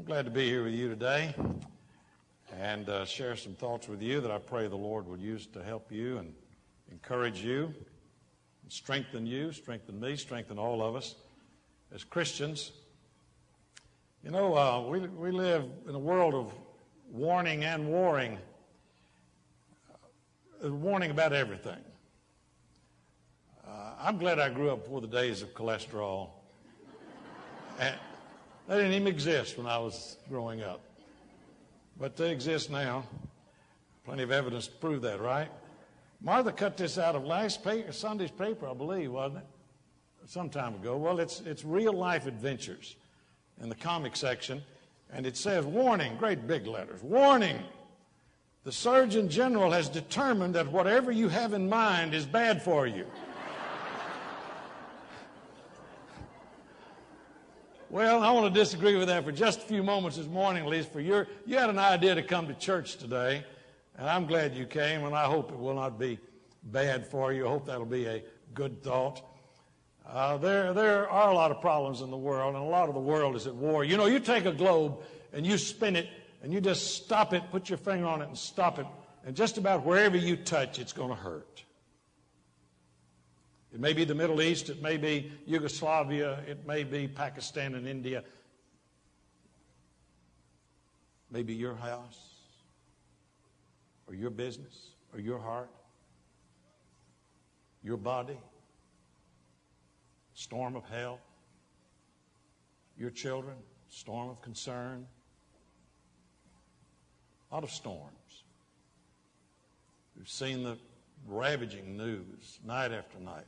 I'm glad to be here with you today and uh, share some thoughts with you that I pray the Lord would use to help you and encourage you, and strengthen you, strengthen me, strengthen all of us as Christians. You know, uh, we, we live in a world of warning and warring, uh, warning about everything. Uh, I'm glad I grew up before the days of cholesterol. and, they didn't even exist when I was growing up. But they exist now. Plenty of evidence to prove that, right? Martha cut this out of last paper, Sunday's paper, I believe, wasn't it? Some time ago. Well, it's, it's real life adventures in the comic section. And it says, warning, great big letters, warning. The Surgeon General has determined that whatever you have in mind is bad for you. Well, I want to disagree with that for just a few moments this morning, at least. For your, you had an idea to come to church today, and I'm glad you came, and I hope it will not be bad for you. I hope that'll be a good thought. Uh, there, there are a lot of problems in the world, and a lot of the world is at war. You know, you take a globe and you spin it, and you just stop it, put your finger on it, and stop it, and just about wherever you touch, it's going to hurt. It may be the Middle East, it may be Yugoslavia, it may be Pakistan and India. Maybe your house, or your business, or your heart, your body, storm of hell, your children, storm of concern, a lot of storms. We've seen the ravaging news night after night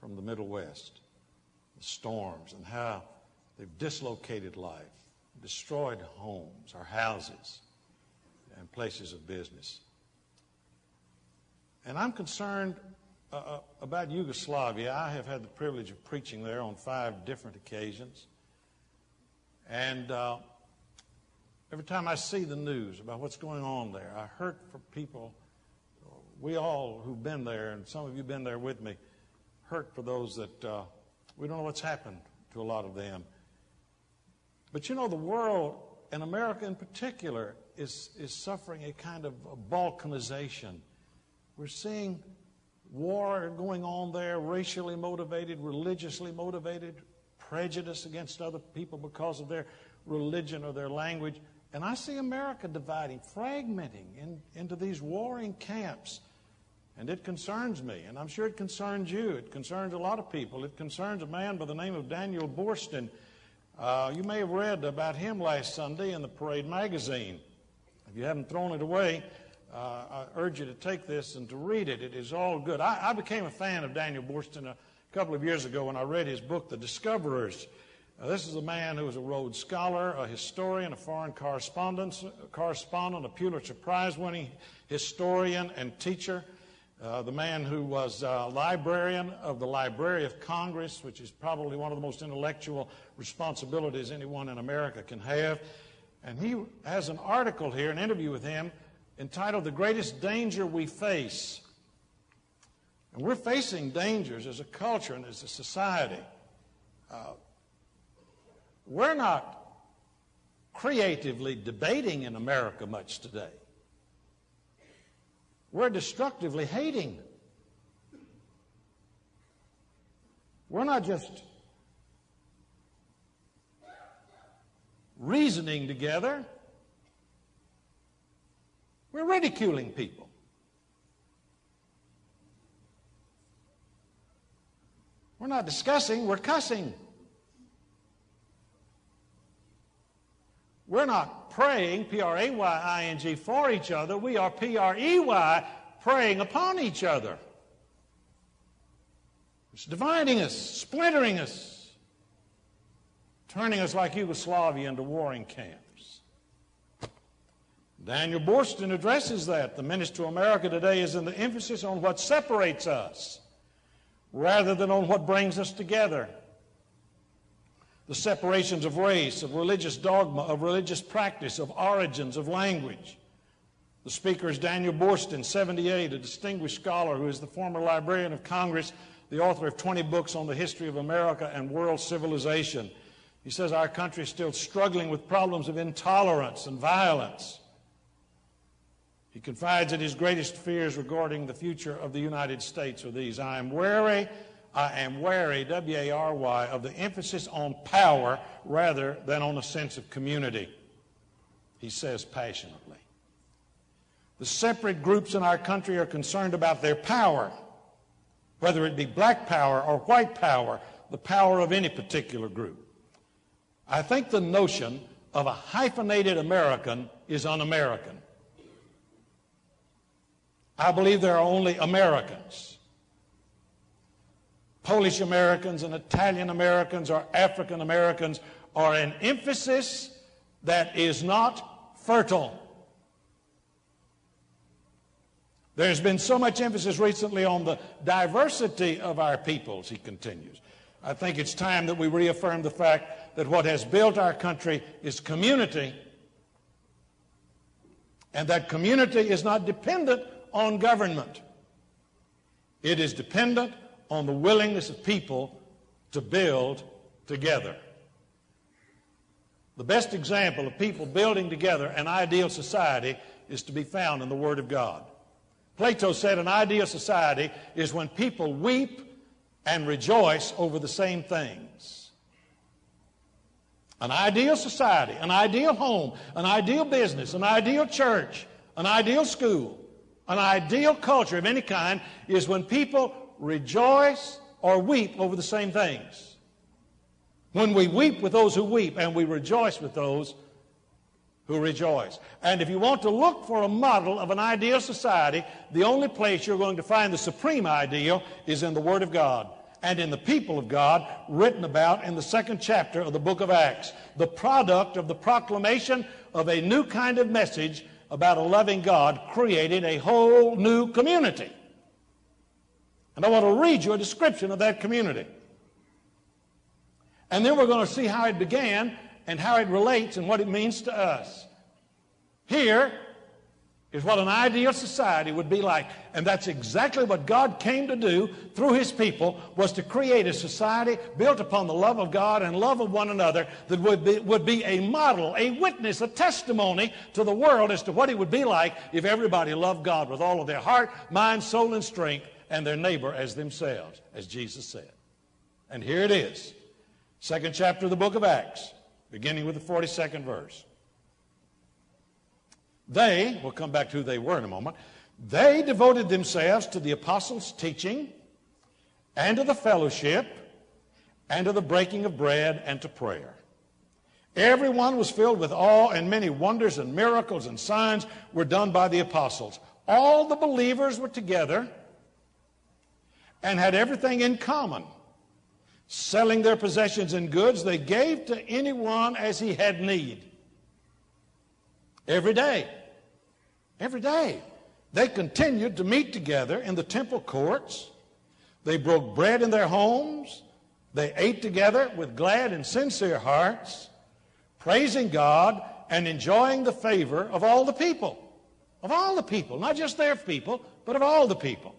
from the Middle West, the storms, and how they've dislocated life, destroyed homes, our houses, and places of business. And I'm concerned uh, uh, about Yugoslavia. I have had the privilege of preaching there on five different occasions. And uh, every time I see the news about what's going on there, I hurt for people. We all who've been there, and some of you have been there with me, hurt for those that uh, we don't know what's happened to a lot of them. But you know, the world, and America in particular, is, is suffering a kind of balkanization. We're seeing war going on there, racially motivated, religiously motivated, prejudice against other people because of their religion or their language. And I see America dividing, fragmenting in, into these warring camps. And it concerns me, and I'm sure it concerns you. It concerns a lot of people. It concerns a man by the name of Daniel Boorstin. Uh, you may have read about him last Sunday in the Parade magazine. If you haven't thrown it away, uh, I urge you to take this and to read it. It is all good. I, I became a fan of Daniel Boorstin a couple of years ago when I read his book, The Discoverers. Uh, this is a man who was a Rhodes Scholar, a historian, a foreign correspondent a Pulitzer Prize winning historian and teacher. Uh, the man who was uh, librarian of the Library of Congress, which is probably one of the most intellectual responsibilities anyone in America can have. And he has an article here, an interview with him, entitled The Greatest Danger We Face. And we're facing dangers as a culture and as a society. Uh, we're not creatively debating in America much today. We're destructively hating. We're not just reasoning together, we're ridiculing people. We're not discussing, we're cussing. We're not praying, P R A Y I N G, for each other. We are P R E Y, praying upon each other. It's dividing us, splintering us, turning us like Yugoslavia into warring camps. Daniel Boorstin addresses that. The minister to America today is in the emphasis on what separates us rather than on what brings us together the separations of race, of religious dogma, of religious practice, of origins, of language. The speaker is Daniel Boorstin, 78, a distinguished scholar who is the former Librarian of Congress, the author of 20 books on the history of America and world civilization. He says our country is still struggling with problems of intolerance and violence. He confides that his greatest fears regarding the future of the United States are these I am wary, I am wary, W A R Y, of the emphasis on power rather than on a sense of community, he says passionately. The separate groups in our country are concerned about their power, whether it be black power or white power, the power of any particular group. I think the notion of a hyphenated American is un American. I believe there are only Americans. Polish Americans and Italian Americans or African Americans are an emphasis that is not fertile. There's been so much emphasis recently on the diversity of our peoples, he continues. I think it's time that we reaffirm the fact that what has built our country is community, and that community is not dependent on government. It is dependent on the willingness of people to build together. The best example of people building together an ideal society is to be found in the Word of God. Plato said an ideal society is when people weep and rejoice over the same things. An ideal society, an ideal home, an ideal business, an ideal church, an ideal school, an ideal culture of any kind is when people rejoice or weep over the same things. When we weep with those who weep and we rejoice with those who rejoice. And if you want to look for a model of an ideal society, the only place you're going to find the supreme ideal is in the Word of God and in the people of God written about in the second chapter of the book of Acts. The product of the proclamation of a new kind of message about a loving God creating a whole new community. And I want to read you a description of that community. And then we're going to see how it began and how it relates and what it means to us. Here is what an ideal society would be like. And that's exactly what God came to do through his people was to create a society built upon the love of God and love of one another that would be, would be a model, a witness, a testimony to the world as to what it would be like if everybody loved God with all of their heart, mind, soul, and strength and their neighbor as themselves, as Jesus said. And here it is. Second chapter of the book of Acts beginning with the 42nd verse. They, we'll come back to who they were in a moment, they devoted themselves to the apostles' teaching and to the fellowship and to the breaking of bread and to prayer. Everyone was filled with awe, and many wonders and miracles and signs were done by the apostles. All the believers were together and had everything in common. Selling their possessions and goods, they gave to anyone as he had need. Every day. Every day. They continued to meet together in the temple courts. They broke bread in their homes. They ate together with glad and sincere hearts, praising God and enjoying the favor of all the people. Of all the people, not just their people, but of all the people.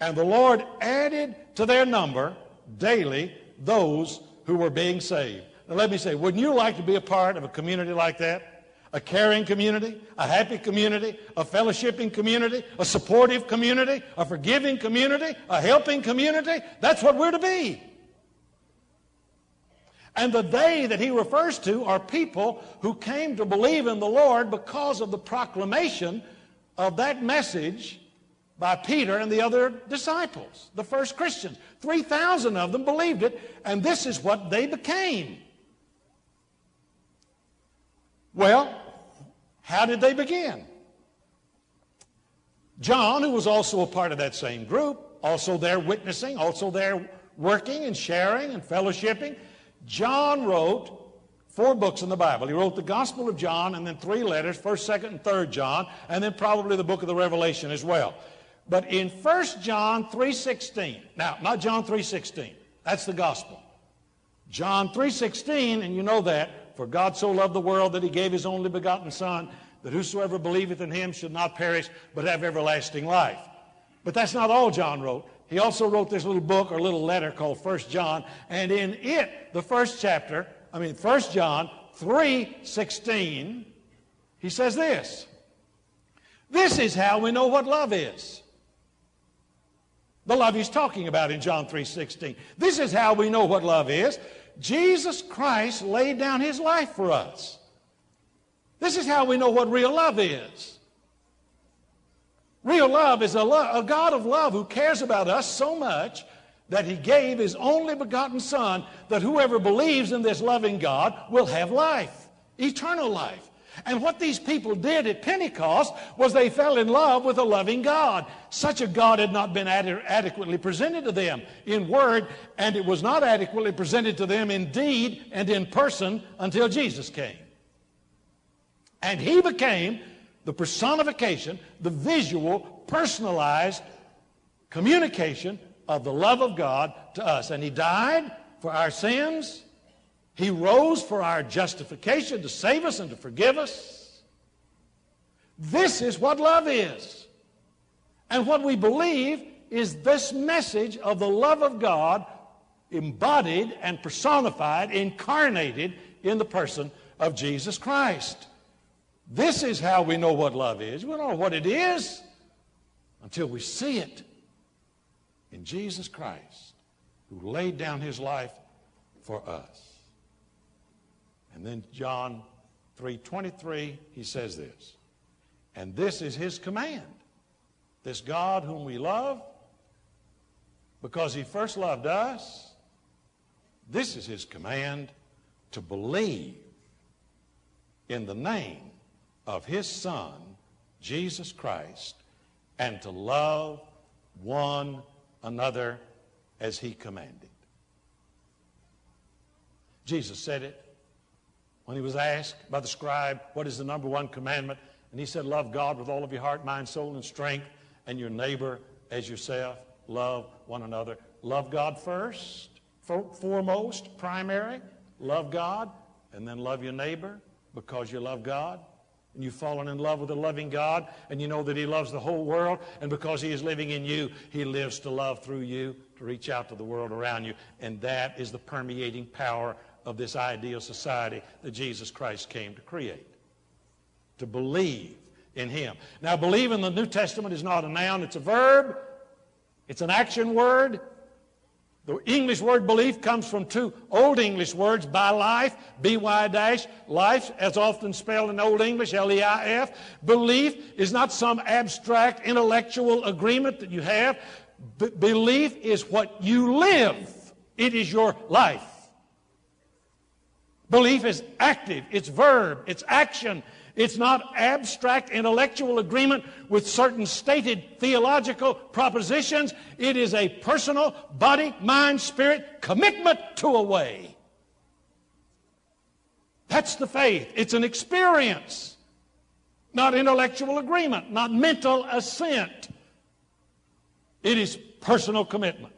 And the Lord added to their number daily those who were being saved. Now, let me say, wouldn't you like to be a part of a community like that? A caring community, a happy community, a fellowshipping community, a supportive community, a forgiving community, a helping community. That's what we're to be. And the they that he refers to are people who came to believe in the Lord because of the proclamation of that message by Peter and the other disciples, the first Christians. 3,000 of them believed it, and this is what they became. Well, how did they begin? John, who was also a part of that same group, also there witnessing, also there working and sharing and fellowshipping, John wrote four books in the Bible. He wrote the Gospel of John and then three letters, 1st, 2nd, and 3rd John, and then probably the book of the Revelation as well. But in 1 John 3.16, now, not John 3.16, that's the gospel. John 3.16, and you know that, for God so loved the world that he gave his only begotten Son, that whosoever believeth in him should not perish, but have everlasting life. But that's not all John wrote. he also wrote this little book or little letter called First John, and in it, the first chapter, I mean First John 3:16, he says this. This is how we know what love is. The love he's talking about in John 3:16. This is how we know what love is. Jesus Christ laid down his life for us. This is how we know what real love is. Real love is a, a God of love who cares about us so much that he gave his only begotten Son that whoever believes in this loving God will have life, eternal life. And what these people did at Pentecost was they fell in love with a loving God. Such a God had not been ad- adequately presented to them in word, and it was not adequately presented to them in deed and in person until Jesus came. And he became the personification, the visual, personalized communication of the love of God to us. And he died for our sins. He rose for our justification to save us and to forgive us. This is what love is. And what we believe is this message of the love of God embodied and personified, incarnated in the person of Jesus Christ. This is how we know what love is. We don't know what it is until we see it in Jesus Christ, who laid down his life for us. And then John 3:23 he says this. And this is his command. This God whom we love because he first loved us. This is his command to believe in the name of his son Jesus Christ and to love one another as he commanded. Jesus said it when he was asked by the scribe, What is the number one commandment? And he said, Love God with all of your heart, mind, soul, and strength, and your neighbor as yourself. Love one another. Love God first, foremost, primary. Love God, and then love your neighbor because you love God. And you've fallen in love with a loving God, and you know that He loves the whole world, and because He is living in you, He lives to love through you, to reach out to the world around you. And that is the permeating power of this ideal society that Jesus Christ came to create. To believe in Him. Now, believe in the New Testament is not a noun, it's a verb, it's an action word. The English word belief comes from two Old English words, by life, B-Y dash, life, as often spelled in Old English, L-E-I-F. Belief is not some abstract intellectual agreement that you have. B- belief is what you live. It is your life. Belief is active, it's verb, it's action. It's not abstract intellectual agreement with certain stated theological propositions. It is a personal body, mind, spirit commitment to a way. That's the faith. It's an experience, not intellectual agreement, not mental assent. It is personal commitment.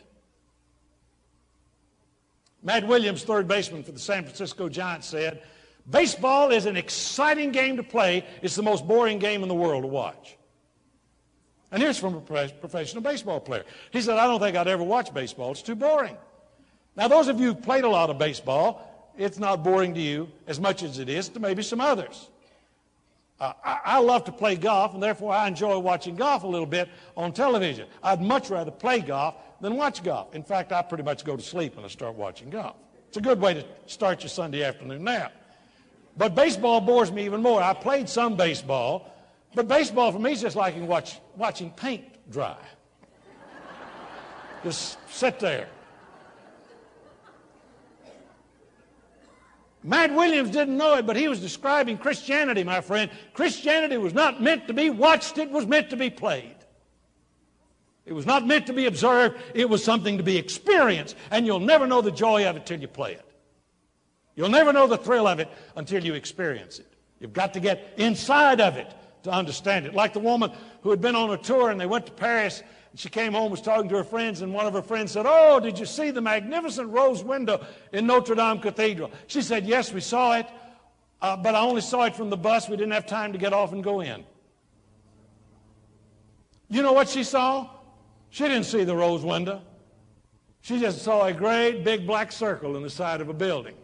Matt Williams, third baseman for the San Francisco Giants, said, Baseball is an exciting game to play. It's the most boring game in the world to watch. And here's from a professional baseball player. He said, I don't think I'd ever watch baseball. It's too boring. Now, those of you who played a lot of baseball, it's not boring to you as much as it is to maybe some others. Uh, I, I, love to play golf, and therefore I enjoy watching golf a little bit on television. I'd much rather play golf than watch golf. In fact, I pretty much go to sleep when I start watching golf. It's a good way to start your Sunday afternoon nap. But baseball bores me even more. I played some baseball, but baseball for me is just like watch, watching paint dry. just sit there. Matt Williams didn't know it, but he was describing Christianity, my friend. Christianity was not meant to be watched, it was meant to be played. It was not meant to be observed, it was something to be experienced. And you'll never know the joy of it till you play it. You'll never know the thrill of it until you experience it. You've got to get inside of it to understand it. Like the woman who had been on a tour and they went to Paris she came home, was talking to her friends, and one of her friends said, Oh, did you see the magnificent rose window in Notre Dame Cathedral? She said, Yes, we saw it, uh, but I only saw it from the bus. We didn't have time to get off and go in. You know what she saw? She didn't see the rose window. She just saw a great big black circle in the side of a building.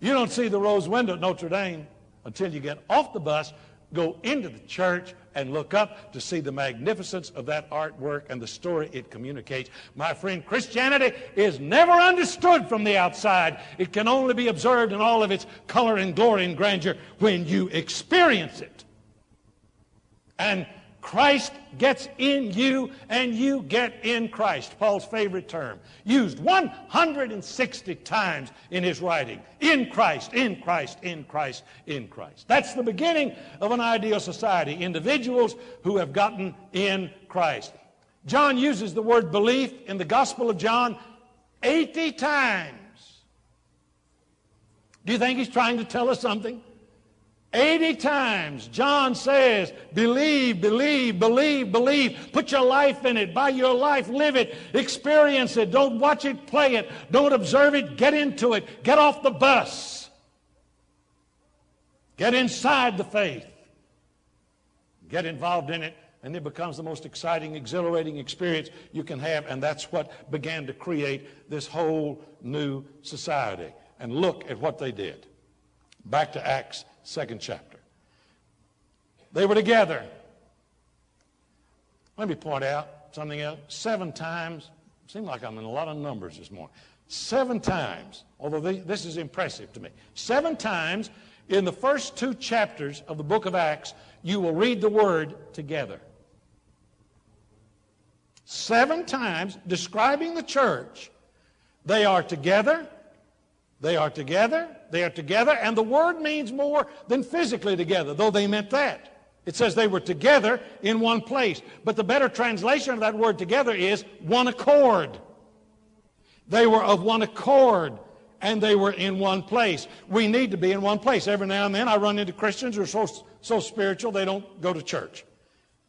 You don't see the rose window at Notre Dame until you get off the bus, go into the church, and look up to see the magnificence of that artwork and the story it communicates. My friend, Christianity is never understood from the outside. It can only be observed in all of its color and glory and grandeur when you experience it. And Christ gets in you and you get in Christ. Paul's favorite term, used 160 times in his writing. In Christ, in Christ, in Christ, in Christ. That's the beginning of an ideal society. Individuals who have gotten in Christ. John uses the word belief in the Gospel of John 80 times. Do you think he's trying to tell us something? 80 times, John says, believe, believe, believe, believe. Put your life in it. By your life, live it. Experience it. Don't watch it, play it. Don't observe it. Get into it. Get off the bus. Get inside the faith. Get involved in it, and it becomes the most exciting, exhilarating experience you can have. And that's what began to create this whole new society. And look at what they did. Back to Acts second chapter. They were together. Let me point out something else. Seven times, seems like I'm in a lot of numbers this morning. Seven times, although they, this is impressive to me, seven times in the first two chapters of the book of Acts, you will read the word together. Seven times describing the church, they are together, they are together, they are together, and the word means more than physically together, though they meant that. It says they were together in one place. But the better translation of that word together is one accord. They were of one accord and they were in one place. We need to be in one place. Every now and then I run into Christians who are so, so spiritual they don't go to church.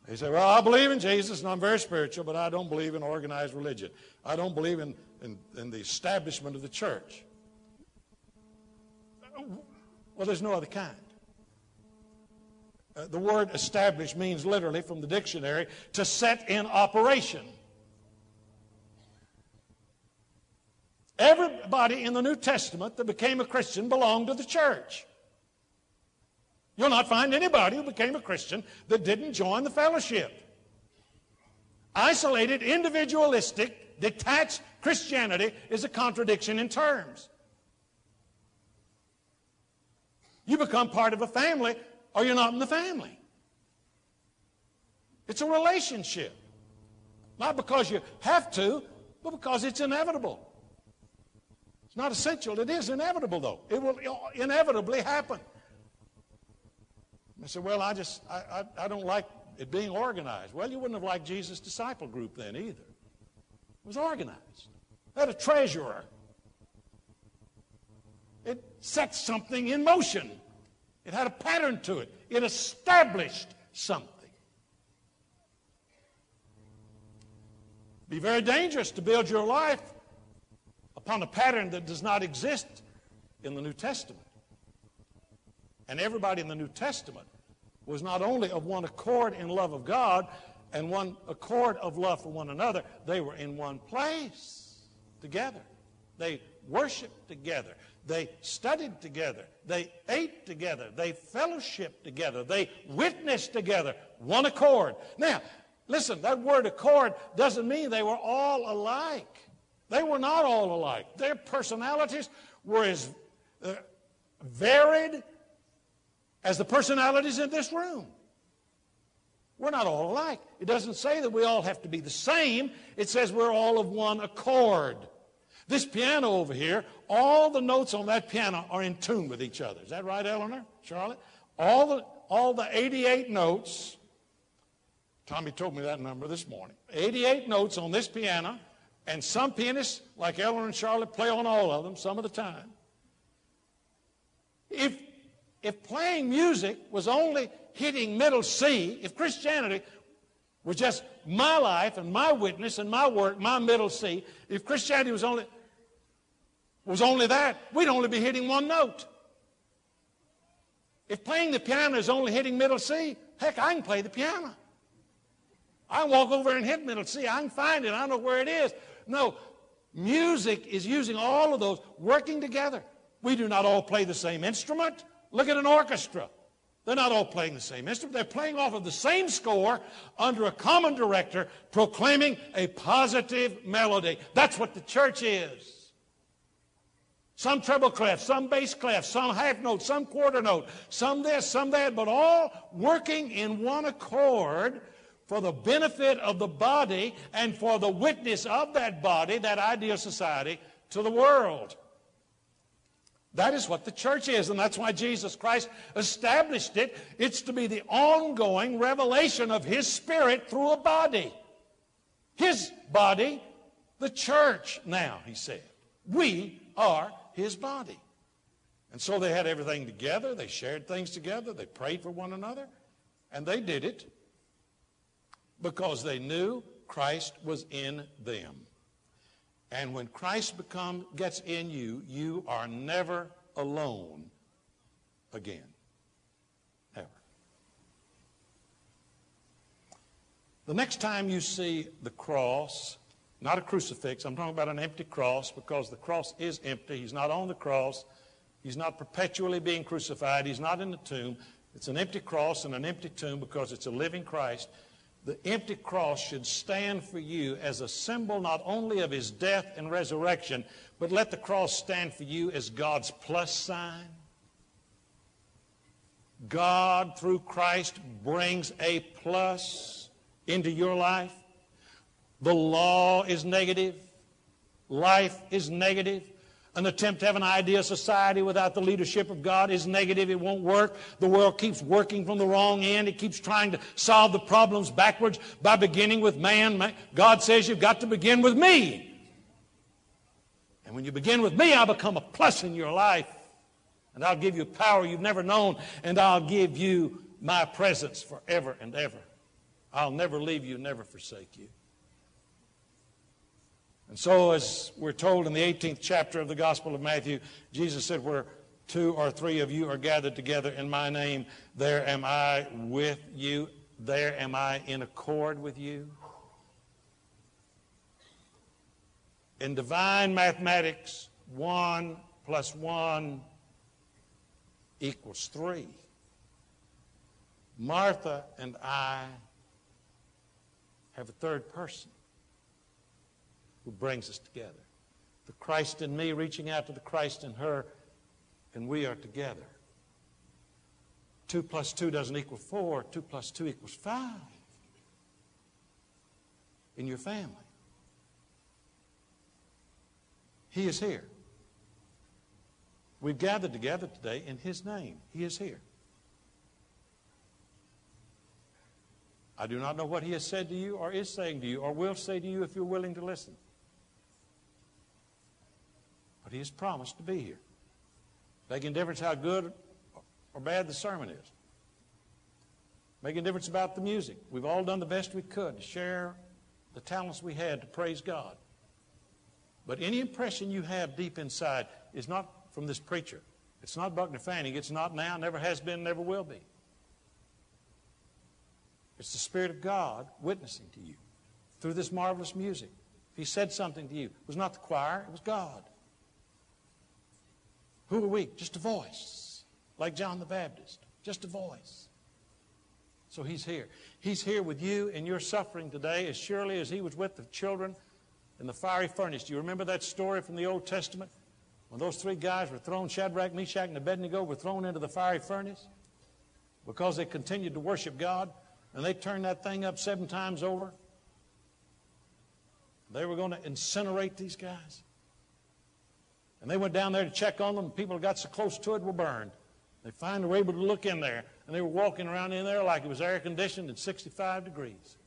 They say, Well, I believe in Jesus and I'm very spiritual, but I don't believe in organized religion. I don't believe in, in, in the establishment of the church. Well, there's no other kind. Uh, the word establish means literally from the dictionary to set in operation. Everybody in the New Testament that became a Christian belonged to the church. You'll not find anybody who became a Christian that didn't join the fellowship. Isolated, individualistic, detached Christianity is a contradiction in terms. You become part of a family or you're not in the family. It's a relationship. Not because you have to, but because it's inevitable. It's not essential. It is inevitable, though. It will inevitably happen. I said, well, I just, I, I, I don't like it being organized. Well, you wouldn't have liked Jesus' disciple group then either. It was organized. They had a treasurer set something in motion. It had a pattern to it. It established something. Be very dangerous to build your life upon a pattern that does not exist in the New Testament. And everybody in the New Testament was not only of one accord in love of God and one accord of love for one another, they were in one place together. They worshiped together. They studied together. They ate together. They fellowshiped together. They witnessed together. One accord. Now, listen, that word accord doesn't mean they were all alike. They were not all alike. Their personalities were as uh, varied as the personalities in this room. We're not all alike. It doesn't say that we all have to be the same. It says we're all of one accord. This piano over here, all the notes on that piano are in tune with each other. Is that right, Eleanor? Charlotte? All the, all the 88 notes, Tommy told me that number this morning. 88 notes on this piano, and some pianists, like Eleanor and Charlotte, play on all of them some of the time. If, if playing music was only hitting middle C, if Christianity was just my life and my witness and my work, my middle C, if Christianity was only was only that, we'd only be hitting one note. If playing the piano is only hitting middle C, heck, I can play the piano. I can walk over and hit middle C. I can find it. I know where it is. No, music is using all of those, working together. We do not all play the same instrument. Look at an orchestra. They're not all playing the same instrument. They're playing off of the same score under a common director, proclaiming a positive melody. That's what the church is. Some treble clef, some bass clef, some half note, some quarter note, some this, some that, but all working in one accord for the benefit of the body and for the witness of that body, that ideal society, to the world. That is what the church is, and that's why Jesus Christ established it. It's to be the ongoing revelation of His Spirit through a body. His body, the church, now, He said. We are His body. And so they had everything together, they shared things together, they prayed for one another, and they did it because they knew Christ was in them. And when Christ become, gets in you, you are never alone again. Never. The next time you see the cross, not a crucifix, I'm talking about an empty cross because the cross is empty. He's not on the cross. He's not perpetually being crucified. He's not in the tomb. It's an empty cross and an empty tomb because it's a living Christ the empty cross should stand for you as a symbol not only of his death and resurrection, but let the cross stand for you as God's plus sign. God, through Christ, brings a plus into your life. The law is negative. Life is negative. An attempt to have an ideal society without the leadership of God is negative. It won't work. The world keeps working from the wrong end. It keeps trying to solve the problems backwards by beginning with man. God says you've got to begin with me. And when you begin with me, I'll become a plus in your life. And I'll give you power you've never known. And I'll give you my presence forever and ever. I'll never leave you, never forsake you. And so, as we're told in the 18th chapter of the Gospel of Matthew, Jesus said, Where two or three of you are gathered together in my name, there am I with you. There am I in accord with you. In divine mathematics, one plus one equals three. Martha and I have a third person who brings us together. The Christ in me reaching out to the Christ in her, and we are together. Two plus two doesn't equal four, two plus two equals five in your family. He is here. We've gathered together today in His name. He is here. I do not know what He has said to you or is saying to you or will say to you if you're willing to listen. But he has promised to be here. Making a difference how good or bad the sermon is. Making a difference about the music. We've all done the best we could to share the talents we had to praise God. But any impression you have deep inside is not from this preacher. It's not Buckner Fanning. It's not now, never has been, never will be. It's the Spirit of God witnessing to you through this marvelous music. If He said something to you, it was not the choir, it was God. Who are we? Just a voice, like John the Baptist. Just a voice. So he's here. He's here with you in your suffering today as surely as he was with the children in the fiery furnace. Do you remember that story from the Old Testament? When those three guys were thrown, Shadrach, Meshach, and Abednego were thrown into the fiery furnace because they continued to worship God and they turned that thing up seven times over. They were going to incinerate these guys. And they went down there to check on them. People who got so close to it were burned. They finally were able to look in there, and they were walking around in there like it was air conditioned at 65 degrees.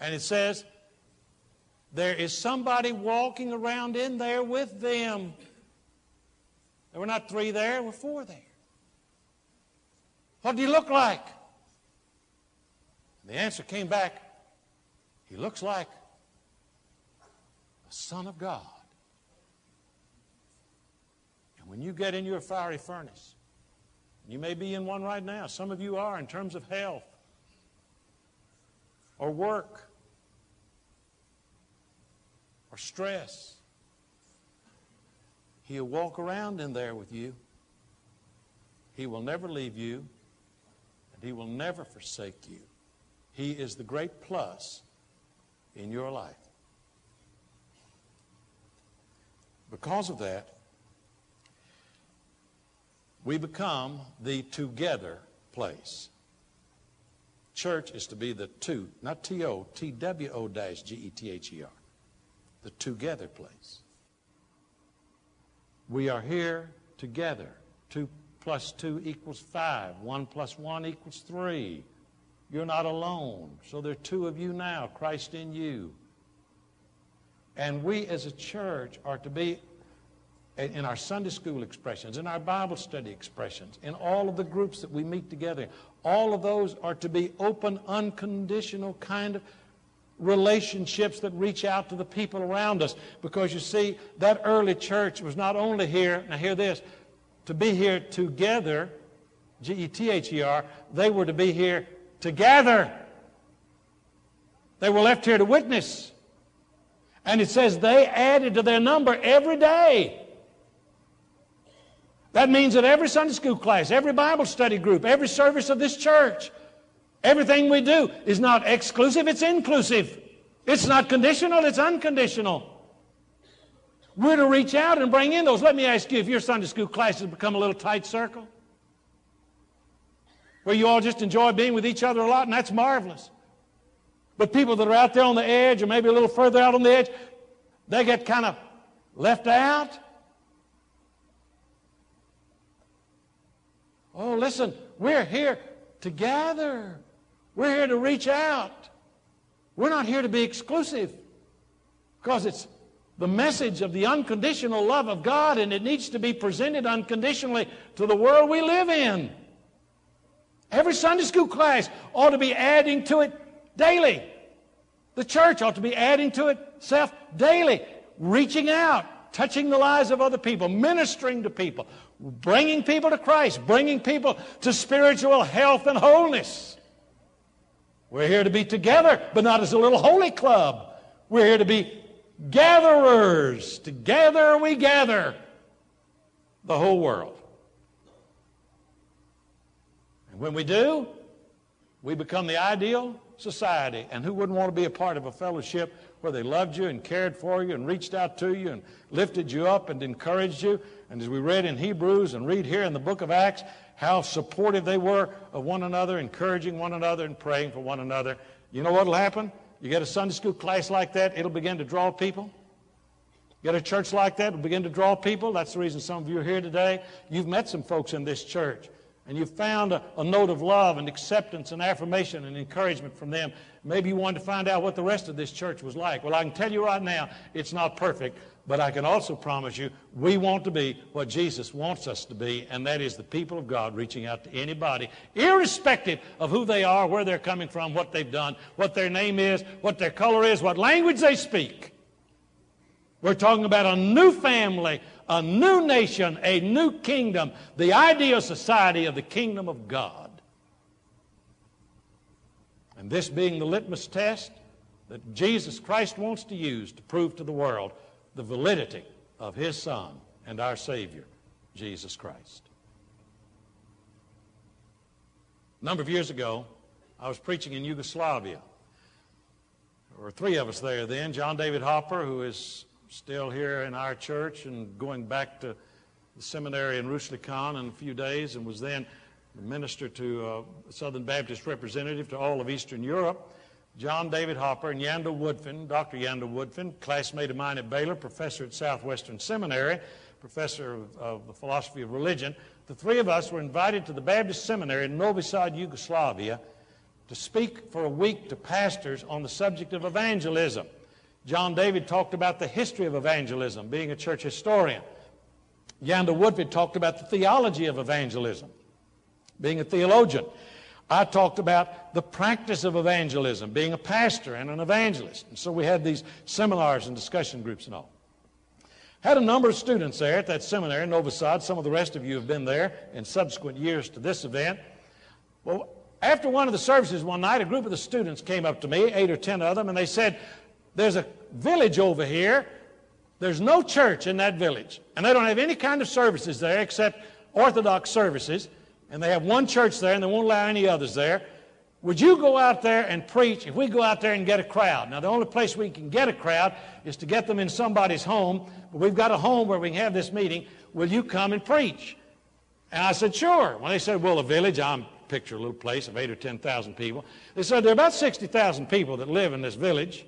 And it says, there is somebody walking around in there with them. There were not three there, there were four there. What do you look like? And the answer came back, he looks like the Son of God. When you get in your fiery furnace, you may be in one right now. Some of you are in terms of health. or work or stress. He'll walk around in there with you. He will never leave you, and He will never forsake you. He is the great plus in your life. Because of that, we become the together place. Church is to be the two, not T-O, T-W-O dash G-E-T-H-E-R. The together place. We are here together. Two plus two equals five. One plus one equals three. You're not alone. So there are two of you now, Christ in you. And we as a church are to be in our Sunday school expressions, in our Bible study expressions, in all of the groups that we meet together. All of those are to be open, unconditional kind of relationships that reach out to the people around us. Because you see, that early church was not only here, now hear this, to be here together, G E T H E R, they were to be here together. They were left here to witness. And it says they added to their number every day. That means that every Sunday school class, every Bible study group, every service of this church, everything we do is not exclusive, it's inclusive. It's not conditional, it's unconditional. We're to reach out and bring in those. Let me ask you if your Sunday school class has become a little tight circle, where you all just enjoy being with each other a lot, and that's marvelous. But people that are out there on the edge, or maybe a little further out on the edge, they get kind of left out. Oh, listen, we're here together. We're here to reach out. We're not here to be exclusive because it's the message of the unconditional love of God and it needs to be presented unconditionally to the world we live in. Every Sunday school class ought to be adding to it daily. The church ought to be adding to itself daily, reaching out, touching the lives of other people, ministering to people, bringing people to Christ, bringing people to spiritual health and wholeness. We're here to be together, but not as a little holy club. We're here to be gatherers. Together we gather the whole world. And when we do, we become the ideal society. And who wouldn't want to be a part of a fellowship where they loved you and cared for you and reached out to you and lifted you up and encouraged you? And as we read in Hebrews and read here in the book of Acts, how supportive they were of one another, encouraging one another and praying for one another. You know what will happen? You get a Sunday school class like that, it'll begin to draw people. You get a church like that, it'll begin to draw people. That's the reason some of you are here today. You've met some folks in this church and you've found a, a, note of love and acceptance and affirmation and encouragement from them. Maybe you wanted to find out what the rest of this church was like. Well, I can tell you right now, it's not perfect, but I can also promise you we want to be what Jesus wants us to be, and that is the people of God reaching out to anybody, irrespective of who they are, where they're coming from, what they've done, what their name is, what their color is, what language they speak. We're talking about a new family a new nation, a new kingdom, the ideal society of the kingdom of God. And this being the litmus test that Jesus Christ wants to use to prove to the world the validity of his Son and our Savior, Jesus Christ. A number of years ago, I was preaching in Yugoslavia. There were three of us there then. John David Hopper, who is still here in our church and going back to the seminary in Rüschlikon in a few days and was then minister to uh, Southern Baptist representative to all of Eastern Europe. John David Hopper and Yandel Woodfin, Dr. Yandel Woodfin, classmate of mine at Baylor, professor at Southwestern Seminary, professor of, of the philosophy of religion. The three of us were invited to the Baptist Seminary in Novi Sad, Yugoslavia, to speak for a week to pastors on the subject of evangelism. John David talked about the history of evangelism, being a church historian. Yandel Woodfin talked about the theology of evangelism, being a theologian. I talked about the practice of evangelism, being a pastor and an evangelist. And so we had these seminars and discussion groups and all. Had a number of students there at that seminary in Novi Sad. Some of the rest of you have been there in subsequent years to this event. Well, After one of the services one night, a group of the students came up to me, eight or ten of them, and they said, There's a village over here. There's no church in that village. And they don't have any kind of services there except Orthodox services. And they have one church there, and they won't allow any others there. Would you go out there and preach if we go out there and get a crowd? Now, the only place we can get a crowd is to get them in somebody's home, but we've got a home where we can have this meeting. Will you come and preach? And I said, sure. When they said, well, a village, I'm picture a little place of eight or 10,000 people. They said there are about 60,000 people that live in this village.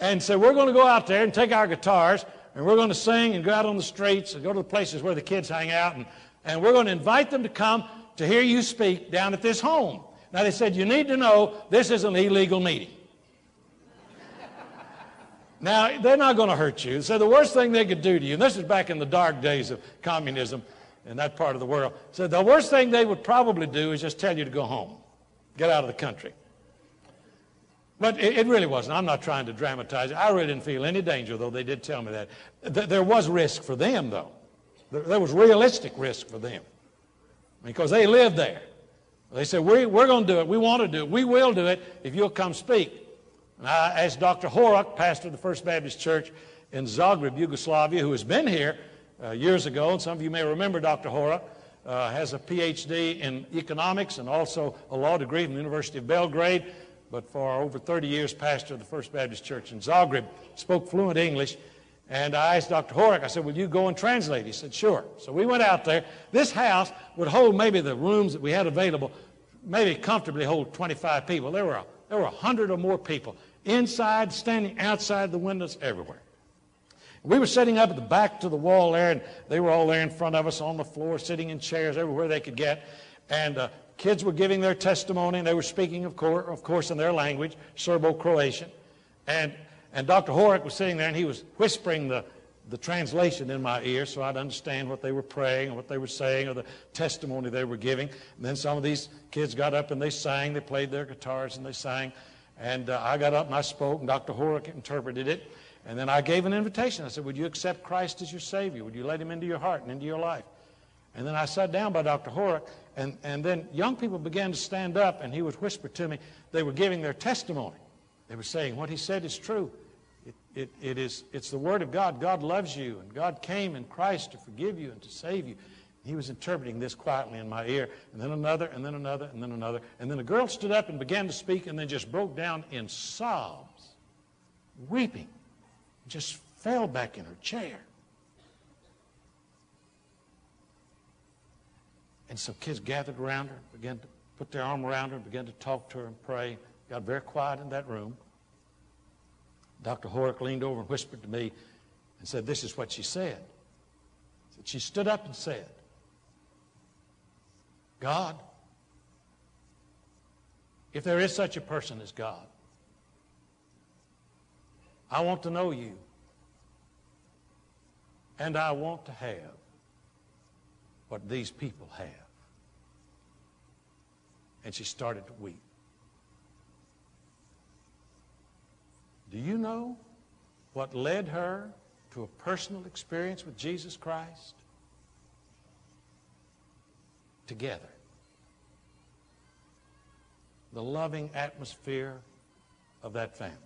And said, we're going to go out there and take our guitars and we're going to sing and go out on the streets and go to the places where the kids hang out and, and we're going to invite them to come to hear you speak down at this home. Now they said, you need to know this is an illegal meeting. now, they're not going to hurt you. So the worst thing they could do to you, and this is back in the dark days of communism in that part of the world, said the worst thing they would probably do is just tell you to go home, get out of the country. But it, really wasn't. I'm not trying to dramatize it. I really didn't feel any danger, though they did tell me that. Th- there was risk for them, though. There, was realistic risk for them because they lived there. They said, we, We're going to do it. We want to do it. We will do it if you'll come speak. And I asked Dr. Horak, pastor of the First Baptist Church in Zagreb, Yugoslavia, who has been here uh, years ago, and some of you may remember Dr. Horak, uh, has a PhD in economics and also a law degree from the University of Belgrade, but for over 30 years, pastor of the First Baptist Church in Zagreb, spoke fluent English. And I asked Dr. Horak, I said, Will you go and translate? He said, Sure. So we went out there. This house would hold maybe the rooms that we had available maybe comfortably hold 25 people. There were, there were 100 or more people inside, standing outside the windows, everywhere. We were sitting up at the back to the wall there, and they were all there in front of us on the floor, sitting in chairs everywhere they could get. And uh, kids were giving their testimony, and they were speaking, of course, of course in their language, Serbo-Croatian. And, and Dr. Horak was sitting there, and he was whispering the, the translation in my ear so I'd understand what they were praying and what they were saying or the testimony they were giving. And then some of these kids got up and they sang. They played their guitars and they sang. And uh, I got up and I spoke, and Dr. Horak interpreted it. And then I gave an invitation. I said, Would you accept Christ as your Savior? Would you let Him into your heart and into your life? And then I sat down by Dr. Horak, and, and then young people began to stand up, and he would whisper to me. They were giving their testimony. They were saying, What he said is true. It, it is, it's the Word of God. God loves you, and God came in Christ to forgive you and to save you. He was interpreting this quietly in my ear, and then another, and then another, and then another. And then a girl stood up and began to speak, and then just broke down in sobs, weeping, just fell back in her chair. And so kids gathered around her, began to put their arm around her, began to talk to her and pray. Got very quiet in that room. Dr. Horak leaned over and whispered to me and said, This is what she said. She stood up and said, God, if there is such a person as God, I want to know you. And I want to have what these people have. And she started to weep. Do you know what led her to a personal experience with Jesus Christ? Together. The loving atmosphere of that family.